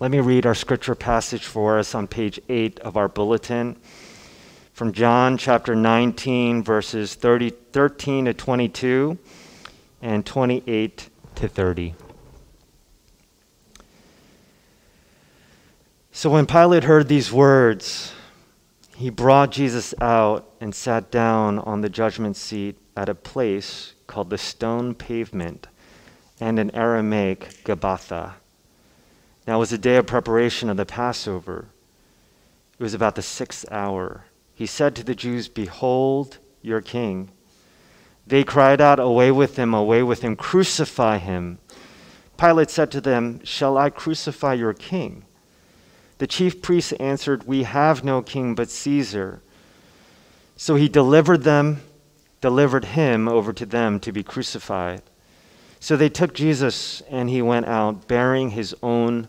Let me read our scripture passage for us on page 8 of our bulletin from John chapter 19, verses 30, 13 to 22 and 28 to 30. So when Pilate heard these words, he brought Jesus out and sat down on the judgment seat at a place called the stone pavement and in Aramaic Gabbatha. Now it was the day of preparation of the Passover. It was about the sixth hour. He said to the Jews, Behold your king. They cried out, Away with him, away with him, crucify him. Pilate said to them, Shall I crucify your king? The chief priests answered, We have no king but Caesar. So he delivered them, delivered him over to them to be crucified. So they took Jesus, and he went out bearing his own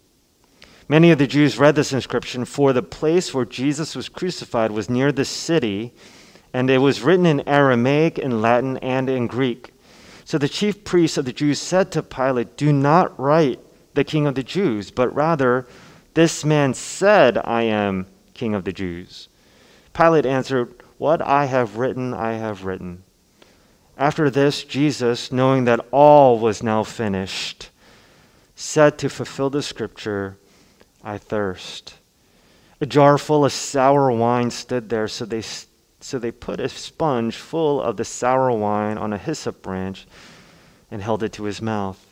Many of the Jews read this inscription, for the place where Jesus was crucified was near the city, and it was written in Aramaic, in Latin, and in Greek. So the chief priests of the Jews said to Pilate, Do not write the King of the Jews, but rather, This man said, I am King of the Jews. Pilate answered, What I have written, I have written. After this, Jesus, knowing that all was now finished, said to fulfill the scripture, I thirst. A jar full of sour wine stood there, so they, so they put a sponge full of the sour wine on a hyssop branch and held it to his mouth.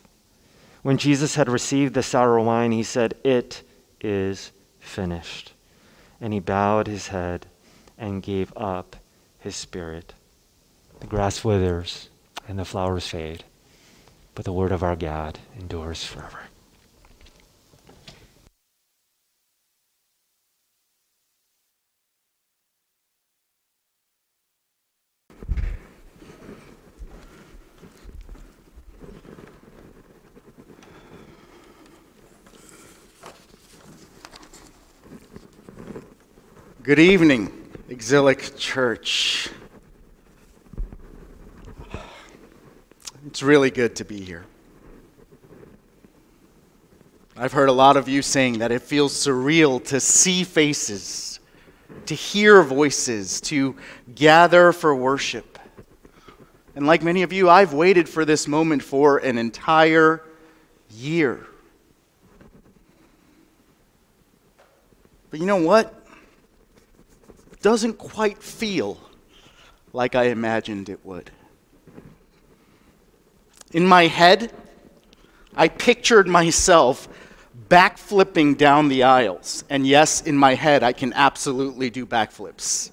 When Jesus had received the sour wine, he said, It is finished. And he bowed his head and gave up his spirit. The grass withers and the flowers fade, but the word of our God endures forever. Good evening, Exilic Church. It's really good to be here. I've heard a lot of you saying that it feels surreal to see faces, to hear voices, to gather for worship. And like many of you, I've waited for this moment for an entire year. But you know what? Doesn't quite feel like I imagined it would. In my head, I pictured myself backflipping down the aisles. And yes, in my head, I can absolutely do backflips.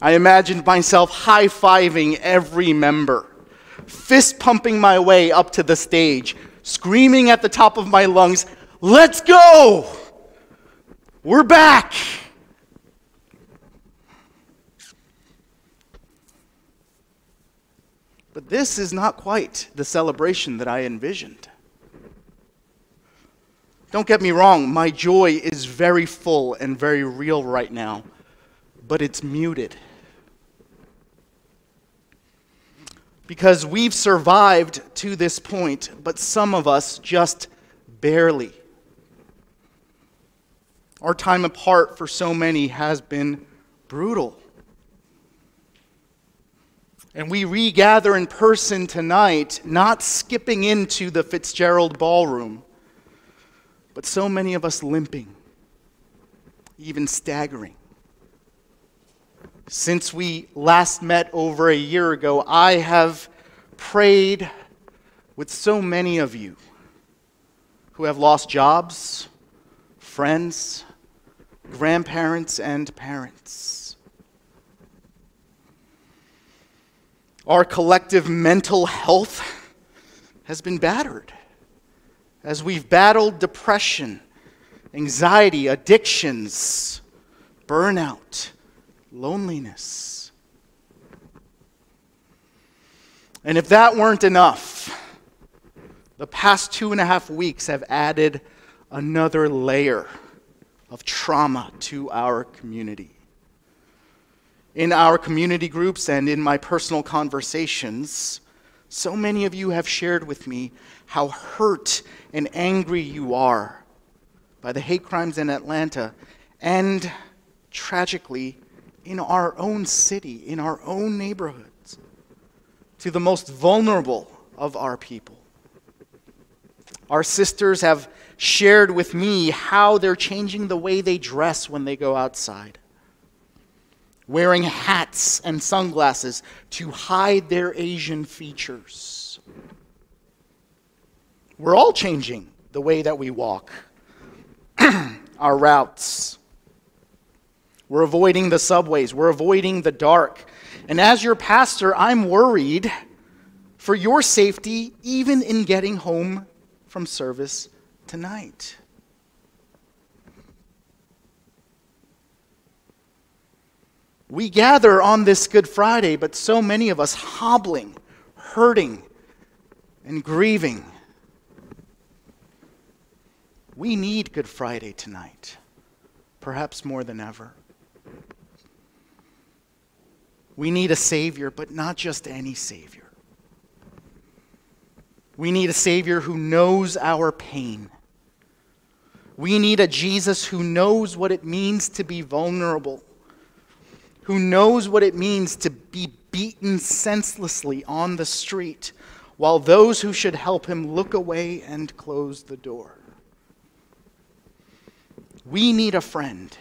I imagined myself high fiving every member, fist pumping my way up to the stage, screaming at the top of my lungs, Let's go! We're back. But this is not quite the celebration that I envisioned. Don't get me wrong, my joy is very full and very real right now, but it's muted. Because we've survived to this point, but some of us just barely. Our time apart for so many has been brutal. And we regather in person tonight, not skipping into the Fitzgerald ballroom, but so many of us limping, even staggering. Since we last met over a year ago, I have prayed with so many of you who have lost jobs, friends, grandparents, and parents. Our collective mental health has been battered as we've battled depression, anxiety, addictions, burnout, loneliness. And if that weren't enough, the past two and a half weeks have added another layer of trauma to our community. In our community groups and in my personal conversations, so many of you have shared with me how hurt and angry you are by the hate crimes in Atlanta and, tragically, in our own city, in our own neighborhoods, to the most vulnerable of our people. Our sisters have shared with me how they're changing the way they dress when they go outside. Wearing hats and sunglasses to hide their Asian features. We're all changing the way that we walk, our routes. We're avoiding the subways, we're avoiding the dark. And as your pastor, I'm worried for your safety, even in getting home from service tonight. We gather on this Good Friday, but so many of us hobbling, hurting, and grieving. We need Good Friday tonight, perhaps more than ever. We need a Savior, but not just any Savior. We need a Savior who knows our pain. We need a Jesus who knows what it means to be vulnerable, who knows what it means to be beaten senselessly on the street, while those who should help him look away and close the door. We need a friend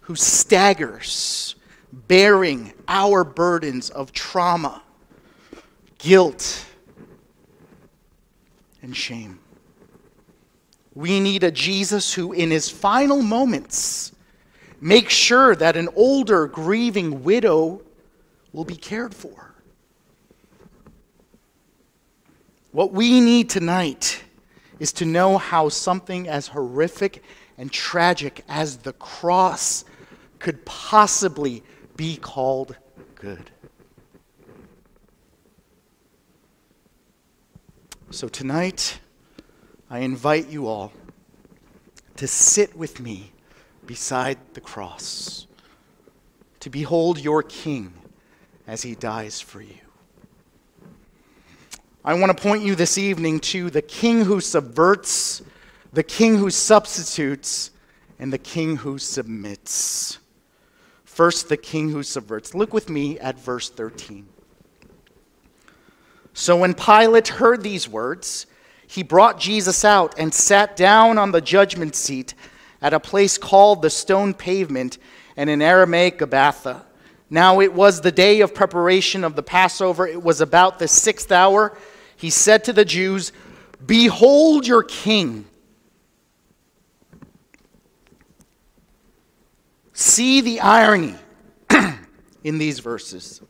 who staggers, bearing our burdens of trauma, guilt, and shame. We need a Jesus who, in his final moments, makes sure that an older, grieving widow will be cared for. What we need tonight is to know how something as horrific and tragic as the cross could possibly be called good. So tonight, I invite you all to sit with me beside the cross, to behold your King as he dies for you. I want to point you this evening to the King who subverts, the King who substitutes, and the King who submits. First, the King who subverts. Look with me at verse 13. So when Pilate heard these words, he brought Jesus out and sat down on the judgment seat at a place called the stone pavement and in Aramaic Gabbatha. Now it was the day of preparation of the Passover. It was about the sixth hour. He said to the Jews, Behold your king. See the irony in these verses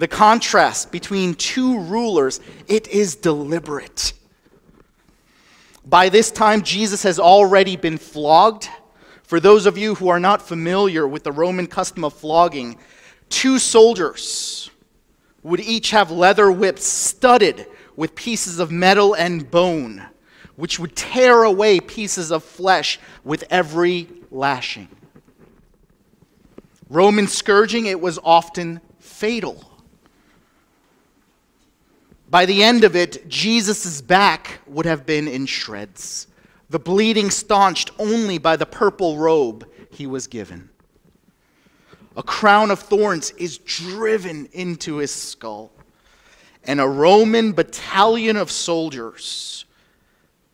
the contrast between two rulers, it is deliberate. By this time, Jesus has already been flogged. For those of you who are not familiar with the Roman custom of flogging, two soldiers would each have leather whips studded with pieces of metal and bone, which would tear away pieces of flesh with every lashing. Roman scourging, it was often fatal. By the end of it, Jesus' back would have been in shreds, the bleeding staunched only by the purple robe he was given. A crown of thorns is driven into his skull, and a Roman battalion of soldiers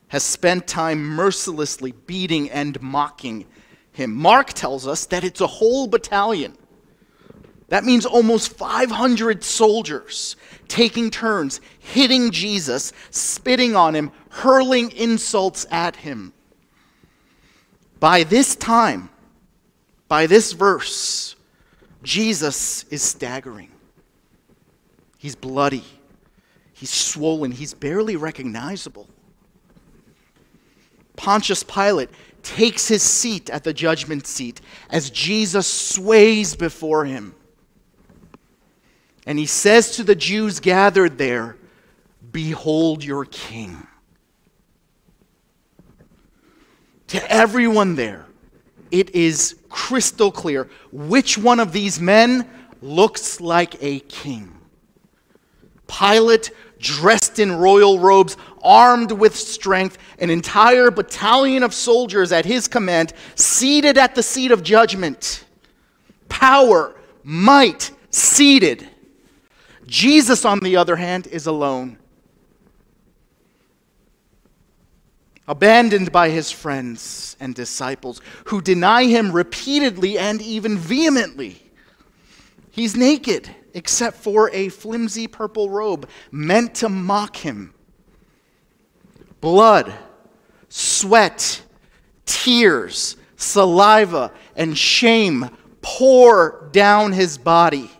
has spent time mercilessly beating and mocking him. Mark tells us that it's a whole battalion. That means almost 500 soldiers taking turns, hitting Jesus, spitting on him, hurling insults at him. By this time, by this verse, Jesus is staggering. He's bloody. He's swollen. He's barely recognizable. Pontius Pilate takes his seat at the judgment seat as Jesus sways before him. And he says to the Jews gathered there, Behold your king. To everyone there, it is crystal clear which one of these men looks like a king. Pilate, dressed in royal robes, armed with strength, an entire battalion of soldiers at his command, seated at the seat of judgment. Power, might, seated. Jesus, on the other hand, is alone. Abandoned by his friends and disciples who deny him repeatedly and even vehemently. He's naked except for a flimsy purple robe meant to mock him. Blood, sweat, tears, saliva, and shame pour down his body.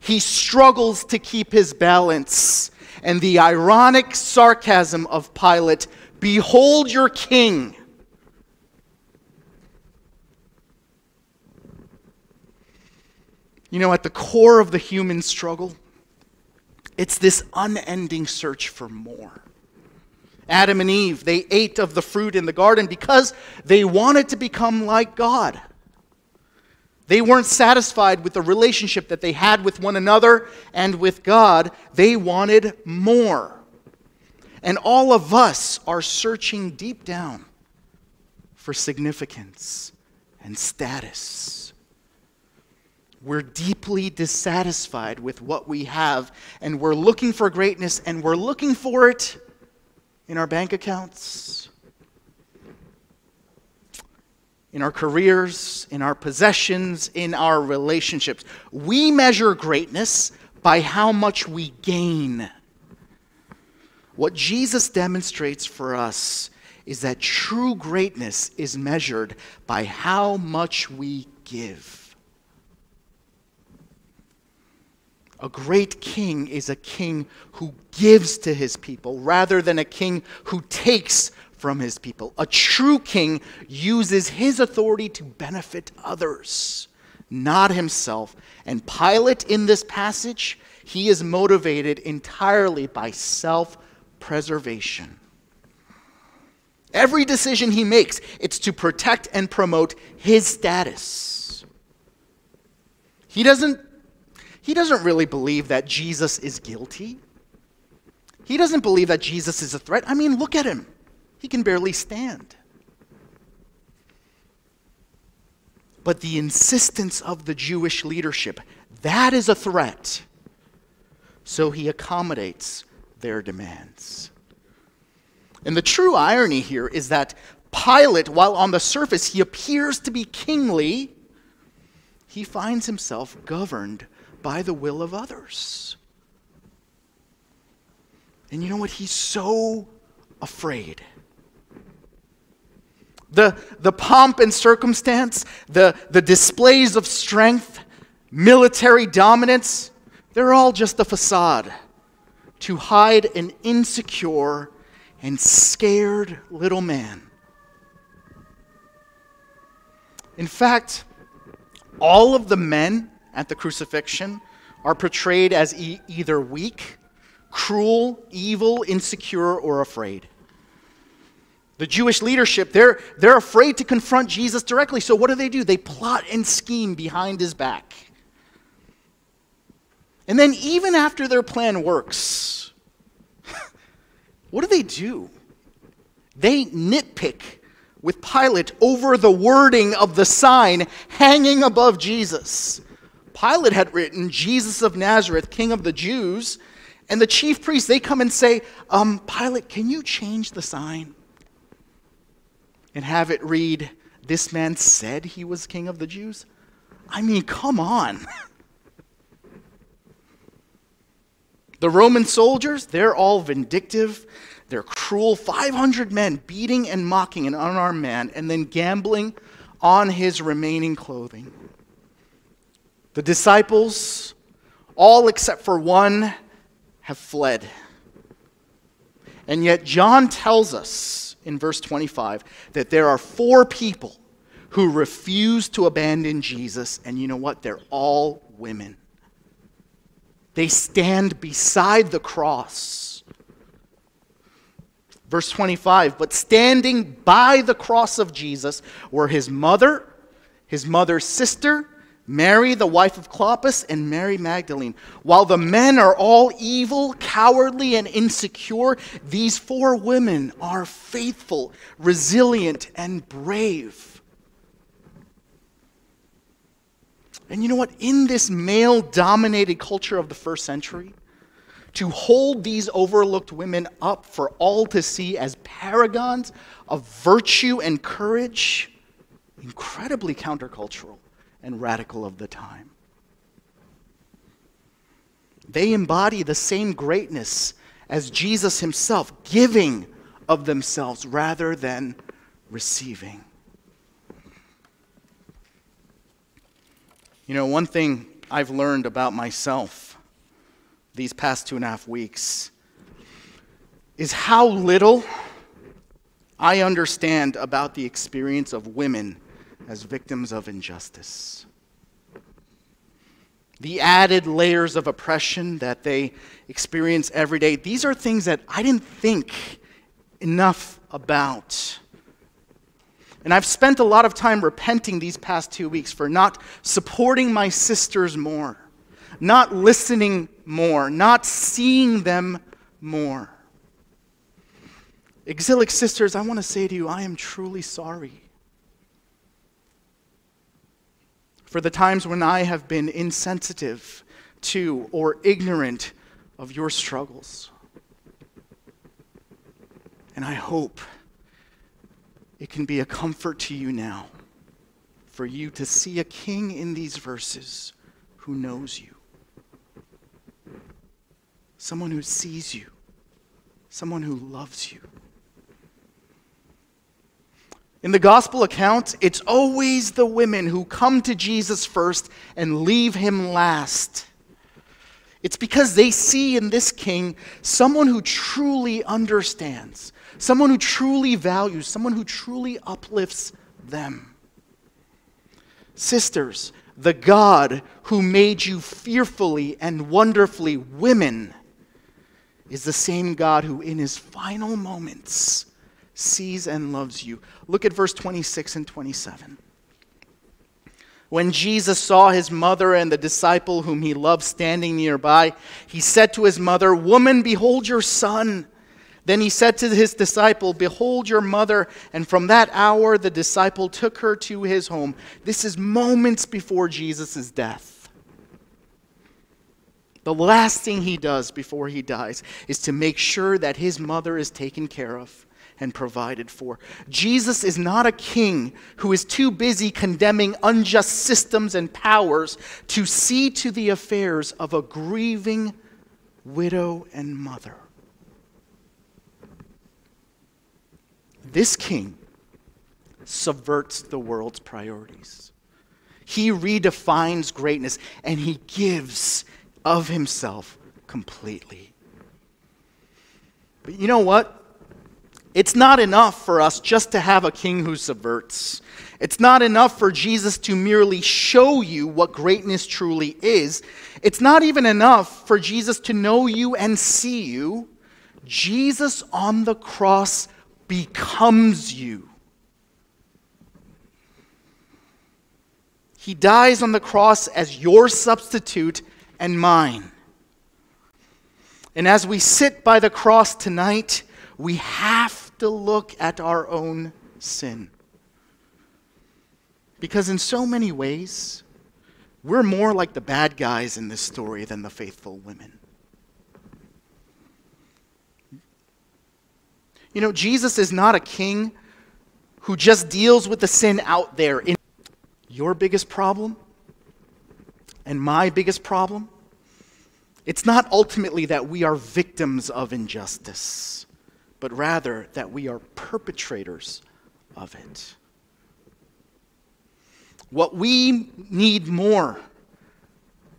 He struggles to keep his balance. And the ironic sarcasm of Pilate Behold your king. You know, at the core of the human struggle, it's this unending search for more. Adam and Eve, they ate of the fruit in the garden because they wanted to become like God. They weren't satisfied with the relationship that they had with one another and with God. They wanted more. And all of us are searching deep down for significance and status. We're deeply dissatisfied with what we have, and we're looking for greatness, and we're looking for it in our bank accounts, in our careers, in our possessions, in our relationships. We measure greatness by how much we gain. What Jesus demonstrates for us is that true greatness is measured by how much we give. A great king is a king who gives to his people rather than a king who takes from his people. A true king uses his authority to benefit others, not himself. And Pilate, in this passage, he is motivated entirely by self preservation. Every decision he makes, it's to protect and promote his status. He doesn't he doesn't really believe that Jesus is guilty. He doesn't believe that Jesus is a threat. I mean, look at him. He can barely stand. But the insistence of the Jewish leadership, that is a threat. So he accommodates their demands. And the true irony here is that Pilate, while on the surface he appears to be kingly, he finds himself governed by the will of others. And you know what? He's so afraid. The, the pomp and circumstance, the, the displays of strength, military dominance, they're all just a facade to hide an insecure and scared little man. In fact, all of the men at the crucifixion are portrayed as e- either weak, cruel, evil, insecure, or afraid. The Jewish leadership, they're, they're afraid to confront Jesus directly. So what do they do? They plot and scheme behind his back. And then, even after their plan works, what do they do? They nitpick with Pilate over the wording of the sign hanging above Jesus. Pilate had written, Jesus of Nazareth, King of the Jews. And the chief priests, they come and say, um, Pilate, can you change the sign? And have it read, This man said he was King of the Jews? I mean, come on. the Roman soldiers, they're all vindictive. They're cruel. 500 men beating and mocking an unarmed man and then gambling on his remaining clothing. The disciples, all except for one, have fled. And yet, John tells us in verse 25 that there are four people who refuse to abandon Jesus, and you know what? They're all women. They stand beside the cross. Verse 25, but standing by the cross of Jesus were his mother, his mother's sister, Mary, the wife of Clopas, and Mary Magdalene. While the men are all evil, cowardly, and insecure, these four women are faithful, resilient, and brave. And you know what? In this male dominated culture of the first century, to hold these overlooked women up for all to see as paragons of virtue and courage, incredibly countercultural and radical of the time. They embody the same greatness as Jesus himself, giving of themselves rather than receiving. You know, one thing I've learned about myself these past two and a half weeks is how little I understand about the experience of women as victims of injustice. The added layers of oppression that they experience every day, these are things that I didn't think enough about. And I've spent a lot of time repenting these past two weeks for not supporting my sisters more, not listening more, not seeing them more. Exilic sisters, I want to say to you, I am truly sorry. For the times when I have been insensitive to or ignorant of your struggles. And I hope it can be a comfort to you now for you to see a king in these verses who knows you, someone who sees you, someone who loves you. In the gospel accounts, it's always the women who come to Jesus first and leave him last. It's because they see in this king someone who truly understands, someone who truly values, someone who truly uplifts them. Sisters, the God who made you fearfully and wonderfully women is the same God who, in his final moments, sees and loves you. Look at verse 26 and 27. When Jesus saw his mother and the disciple whom he loved standing nearby, he said to his mother, Woman, behold your son. Then he said to his disciple, Behold your mother. And from that hour, the disciple took her to his home. This is moments before Jesus' death. The last thing he does before he dies is to make sure that his mother is taken care of and provided for. Jesus is not a king who is too busy condemning unjust systems and powers to see to the affairs of a grieving widow and mother. This king subverts the world's priorities. He redefines greatness and he gives of himself completely. But you know what? It's not enough for us just to have a king who subverts. It's not enough for Jesus to merely show you what greatness truly is. It's not even enough for Jesus to know you and see you. Jesus on the cross becomes you. He dies on the cross as your substitute and mine. And as we sit by the cross tonight, we have to look at our own sin. Because in so many ways, we're more like the bad guys in this story than the faithful women. You know, Jesus is not a king who just deals with the sin out there. In your biggest problem and my biggest problem, it's not ultimately that we are victims of injustice but rather that we are perpetrators of it. What we need more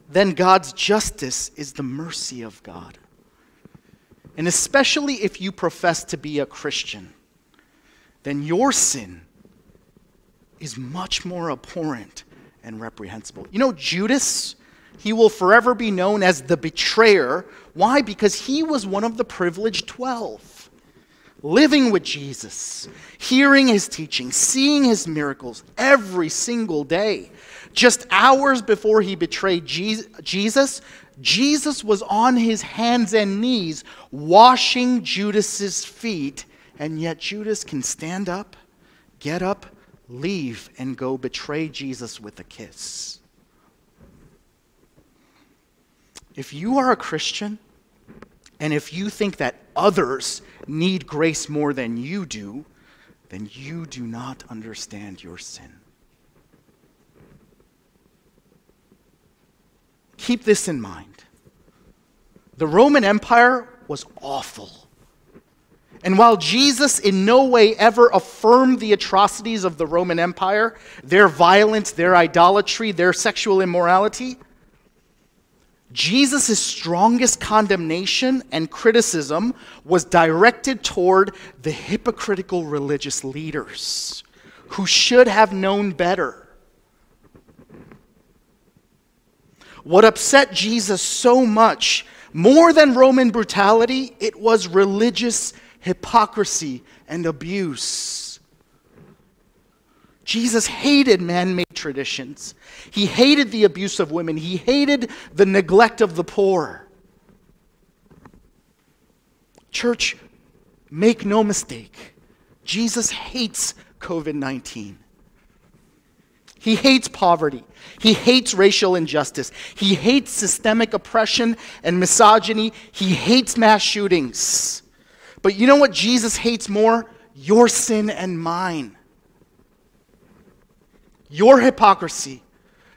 than God's justice is the mercy of God. And especially if you profess to be a Christian, then your sin is much more abhorrent and reprehensible. You know, Judas, he will forever be known as the betrayer. Why? Because he was one of the privileged 12, living with Jesus, hearing his teaching, seeing his miracles every single day. Just hours before he betrayed Jesus, Jesus was on his hands and knees washing Judas's feet, and yet Judas can stand up, get up, leave, and go betray Jesus with a kiss. If you are a Christian, and if you think that others need grace more than you do, then you do not understand your sin. Keep this in mind. The Roman Empire was awful. And while Jesus in no way ever affirmed the atrocities of the Roman Empire, their violence, their idolatry, their sexual immorality, Jesus' strongest condemnation and criticism was directed toward the hypocritical religious leaders who should have known better. What upset Jesus so much, more than Roman brutality, it was religious hypocrisy and abuse. Jesus hated man made traditions. He hated the abuse of women. He hated the neglect of the poor. Church, make no mistake, Jesus hates COVID 19. He hates poverty. He hates racial injustice. He hates systemic oppression and misogyny. He hates mass shootings. But you know what Jesus hates more? Your sin and mine. Your hypocrisy,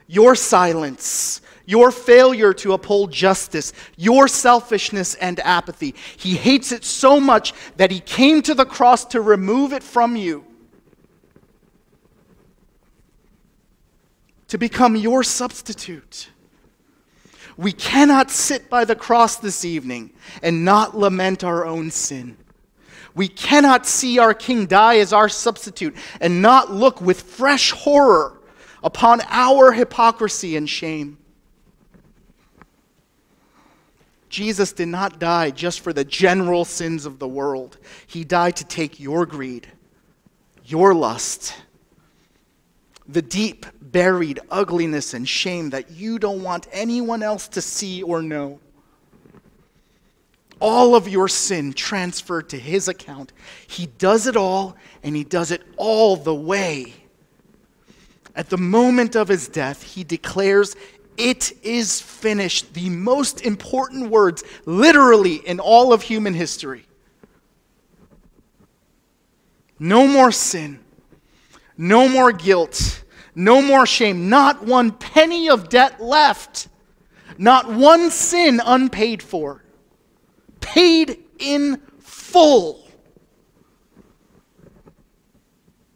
your silence, your failure to uphold justice, your selfishness and apathy. He hates it so much that he came to the cross to remove it from you. to become your substitute. We cannot sit by the cross this evening and not lament our own sin. We cannot see our King die as our substitute and not look with fresh horror upon our hypocrisy and shame. Jesus did not die just for the general sins of the world, He died to take your greed, your lust, the deep buried ugliness and shame that you don't want anyone else to see or know. All of your sin transferred to his account. He does it all, and he does it all the way. At the moment of his death, he declares, It is finished. The most important words, literally, in all of human history. No more sin, no more guilt no more shame, not one penny of debt left, not one sin unpaid for, paid in full.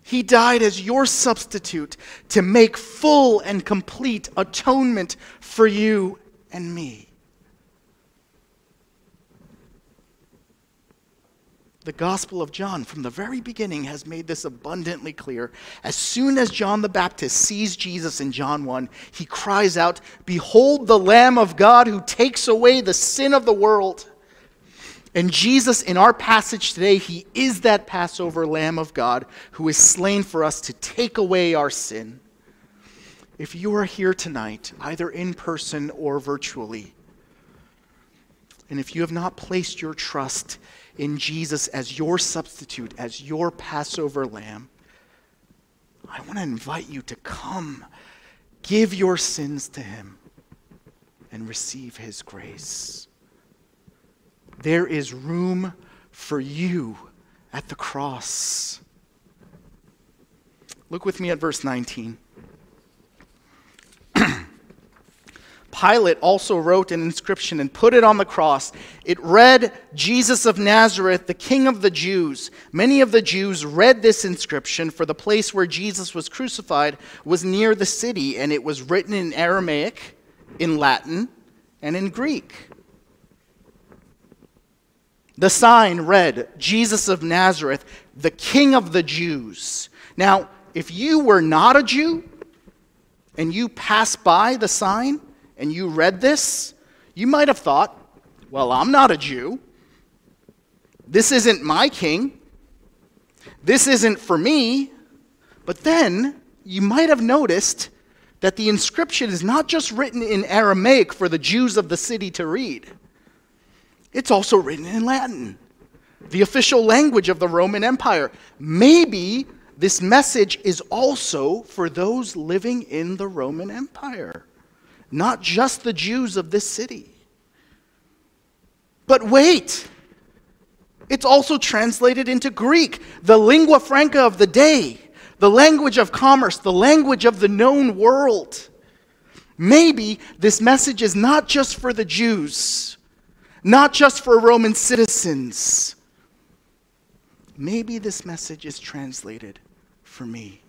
He died as your substitute to make full and complete atonement for you and me. the Gospel of John, from the very beginning, has made this abundantly clear. As soon as John the Baptist sees Jesus in John 1, he cries out, Behold the Lamb of God who takes away the sin of the world. And Jesus, in our passage today, he is that Passover Lamb of God who is slain for us to take away our sin. If you are here tonight, either in person or virtually, and if you have not placed your trust in Jesus as your substitute, as your Passover lamb, I want to invite you to come, give your sins to him, and receive his grace. There is room for you at the cross. Look with me at verse 19. Pilate also wrote an inscription and put it on the cross. It read, Jesus of Nazareth, the King of the Jews. Many of the Jews read this inscription, for the place where Jesus was crucified was near the city, and it was written in Aramaic, in Latin, and in Greek. The sign read, Jesus of Nazareth, the King of the Jews. Now, if you were not a Jew and you passed by the sign and you read this, you might have thought, well, I'm not a Jew. This isn't my king. This isn't for me. But then you might have noticed that the inscription is not just written in Aramaic for the Jews of the city to read, it's also written in Latin, the official language of the Roman Empire. Maybe this message is also for those living in the Roman Empire, not just the Jews of this city. But wait, it's also translated into Greek, the lingua franca of the day, the language of commerce, the language of the known world. Maybe this message is not just for the Jews, not just for Roman citizens. Maybe this message is translated for me.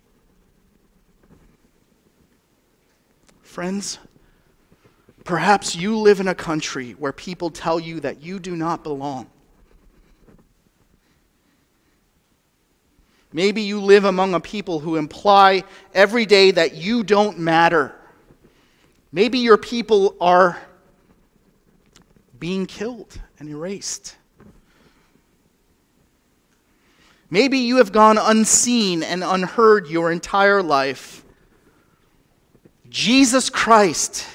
Friends, perhaps you live in a country where people tell you that you do not belong. Maybe you live among a people who imply every day that you don't matter. Maybe your people are being killed and erased. Maybe you have gone unseen and unheard your entire life. Jesus Christ,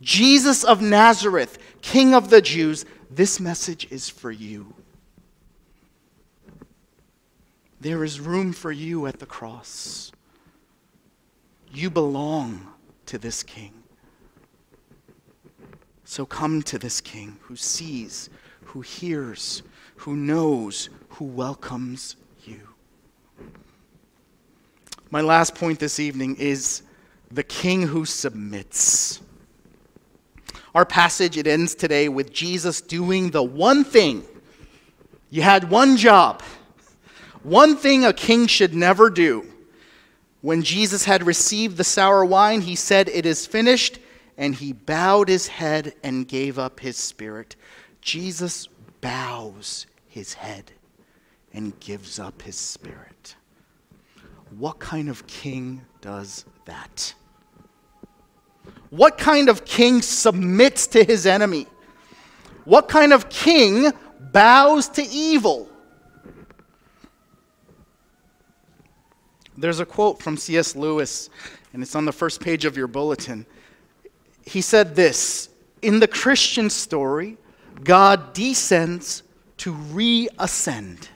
Jesus of Nazareth, King of the Jews, this message is for you. There is room for you at the cross. You belong to this King. So come to this King who sees, who hears, who knows, who welcomes you. My last point this evening is the King who submits. Our passage it ends today with Jesus doing the one thing. You had one job one thing a king should never do. When Jesus had received the sour wine, he said, It is finished, and he bowed his head and gave up his spirit. Jesus bows his head and gives up his spirit. What kind of king does that? What kind of king submits to his enemy? What kind of king bows to evil? There's a quote from C.S. Lewis, and it's on the first page of your bulletin. He said this In the Christian story, God descends to reascend.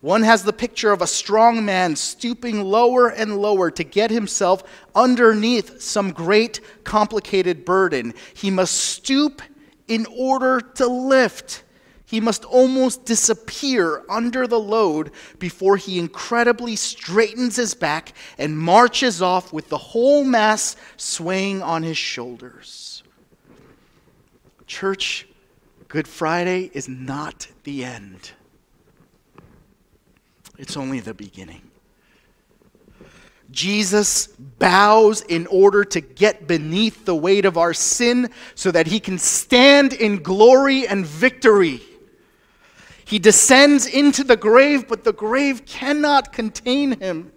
One has the picture of a strong man stooping lower and lower to get himself underneath some great complicated burden. He must stoop in order to lift. He must almost disappear under the load before he incredibly straightens his back and marches off with the whole mass swaying on his shoulders. Church, Good Friday is not the end, it's only the beginning. Jesus bows in order to get beneath the weight of our sin so that he can stand in glory and victory. He descends into the grave, but the grave cannot contain him.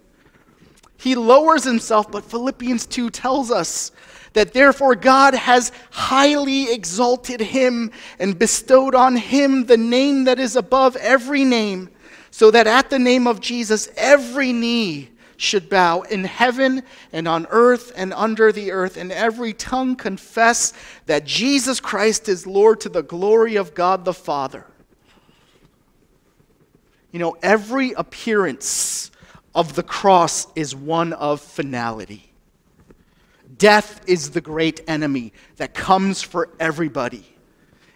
He lowers himself, but Philippians 2 tells us that therefore God has highly exalted him and bestowed on him the name that is above every name, so that at the name of Jesus every knee should bow in heaven and on earth and under the earth, and every tongue confess that Jesus Christ is Lord to the glory of God the Father. You know, every appearance of the cross is one of finality. Death is the great enemy that comes for everybody.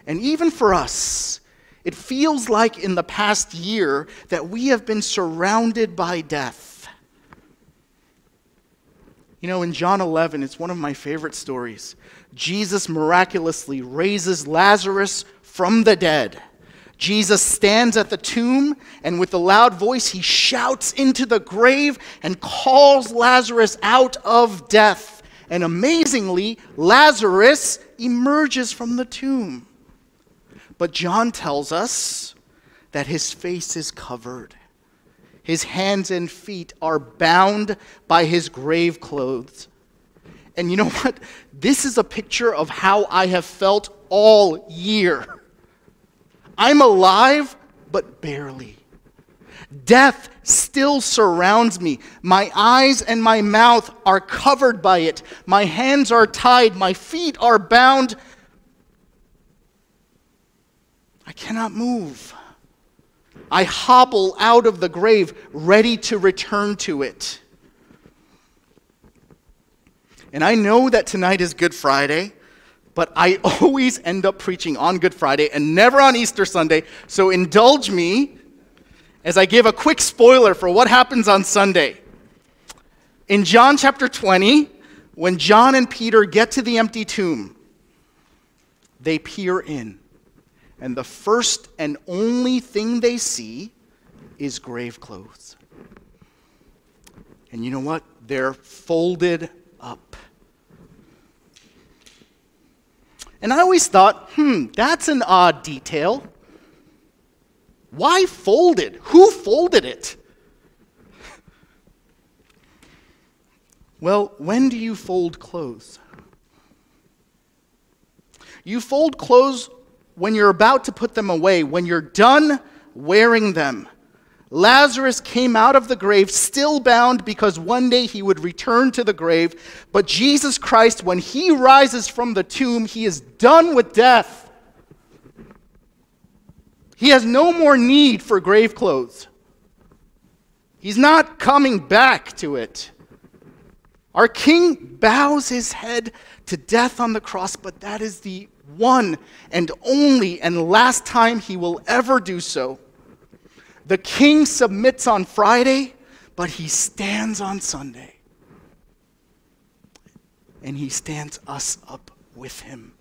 And even for us, it feels like in the past year that we have been surrounded by death. You know, in John 11, it's one of my favorite stories. Jesus miraculously raises Lazarus from the dead. Jesus stands at the tomb, and with a loud voice, he shouts into the grave and calls Lazarus out of death. And amazingly, Lazarus emerges from the tomb. But John tells us that his face is covered. His hands and feet are bound by his grave clothes. And you know what? This is a picture of how I have felt all year. I'm alive, but barely. Death still surrounds me. My eyes and my mouth are covered by it. My hands are tied. My feet are bound. I cannot move. I hobble out of the grave, ready to return to it. And I know that tonight is Good Friday, but I always end up preaching on Good Friday and never on Easter Sunday. So indulge me as I give a quick spoiler for what happens on Sunday. In John chapter 20, when John and Peter get to the empty tomb, they peer in. And the first and only thing they see is grave clothes. And you know what? They're folded up. And I always thought, hmm, that's an odd detail. Why folded? Who folded it? Well, when do you fold clothes? You fold clothes when you're about to put them away, when you're done wearing them. Lazarus came out of the grave still bound because one day he would return to the grave. But Jesus Christ, when he rises from the tomb, he is done with death. He has no more need for grave clothes. He's not coming back to it. Our King bows his head to death on the cross, but that is the one and only and last time he will ever do so. The king submits on Friday, but he stands on Sunday. And he stands us up with him.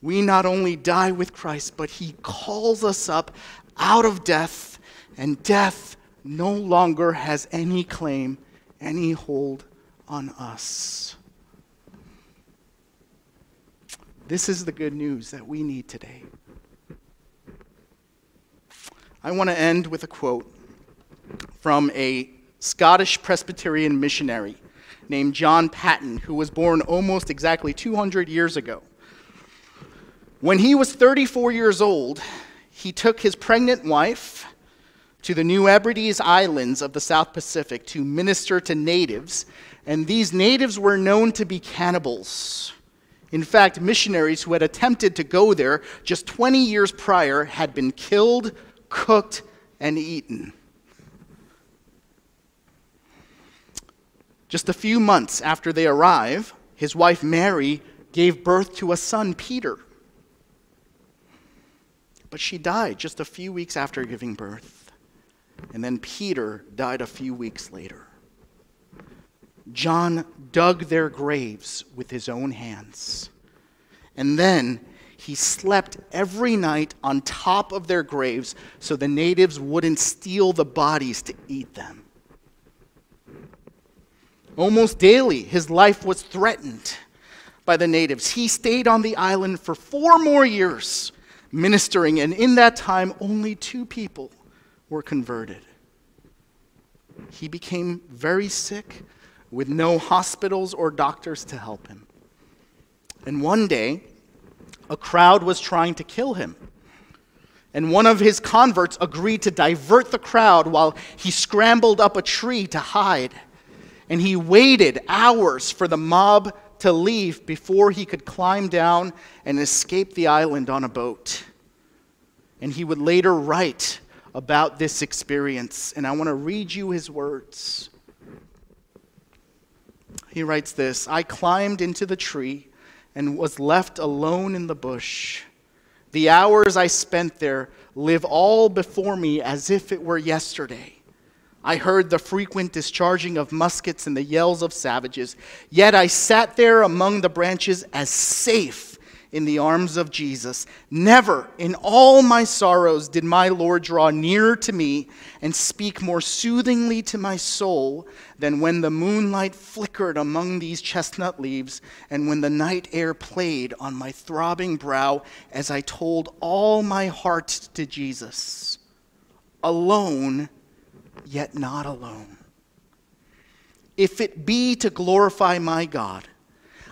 We not only die with Christ, but he calls us up out of death, and death no longer has any claim, any hold on us. This is the good news that we need today. I want to end with a quote from a Scottish Presbyterian missionary named John Paton, who was born almost exactly 200 years ago. When he was 34 years old, he took his pregnant wife to the New Hebrides Islands of the South Pacific to minister to natives, and these natives were known to be cannibals. In fact, missionaries who had attempted to go there just 20 years prior had been killed, cooked, and eaten. Just a few months after they arrive, his wife Mary gave birth to a son, Peter. But she died just a few weeks after giving birth. And then Peter died a few weeks later. John dug their graves with his own hands. And then he slept every night on top of their graves so the natives wouldn't steal the bodies to eat them. Almost daily, his life was threatened by the natives. He stayed on the island for four more years ministering, and in that time, only two people were converted. He became very sick with no hospitals or doctors to help him. And one day, a crowd was trying to kill him. And one of his converts agreed to divert the crowd while he scrambled up a tree to hide. And he waited hours for the mob to leave before he could climb down and escape the island on a boat. And he would later write about this experience. And I want to read you his words. He writes this I climbed into the tree and was left alone in the bush. The hours I spent there live all before me as if it were yesterday. I heard the frequent discharging of muskets and the yells of savages. Yet I sat there among the branches as safe in the arms of Jesus. Never in all my sorrows did my Lord draw nearer to me and speak more soothingly to my soul than when the moonlight flickered among these chestnut leaves and when the night air played on my throbbing brow as I told all my heart to Jesus. Alone, yet not alone. If it be to glorify my God,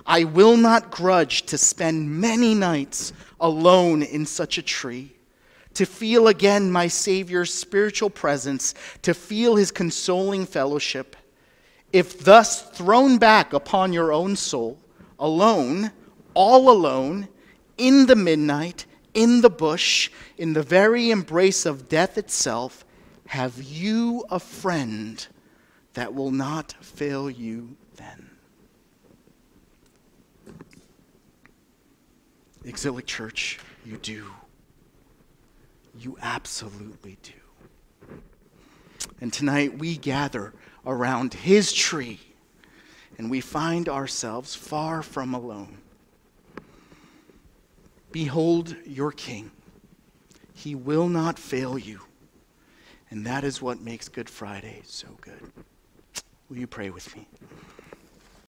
I will not grudge to spend many nights alone in such a tree, to feel again my Savior's spiritual presence, to feel his consoling fellowship. If thus thrown back upon your own soul, alone, all alone, in the midnight, in the bush, in the very embrace of death itself, have you a friend that will not fail you then? Exilic Church, you do. You absolutely do. And tonight we gather around his tree and we find ourselves far from alone. Behold your king. He will not fail you. And that is what makes Good Friday so good. Will you pray with me?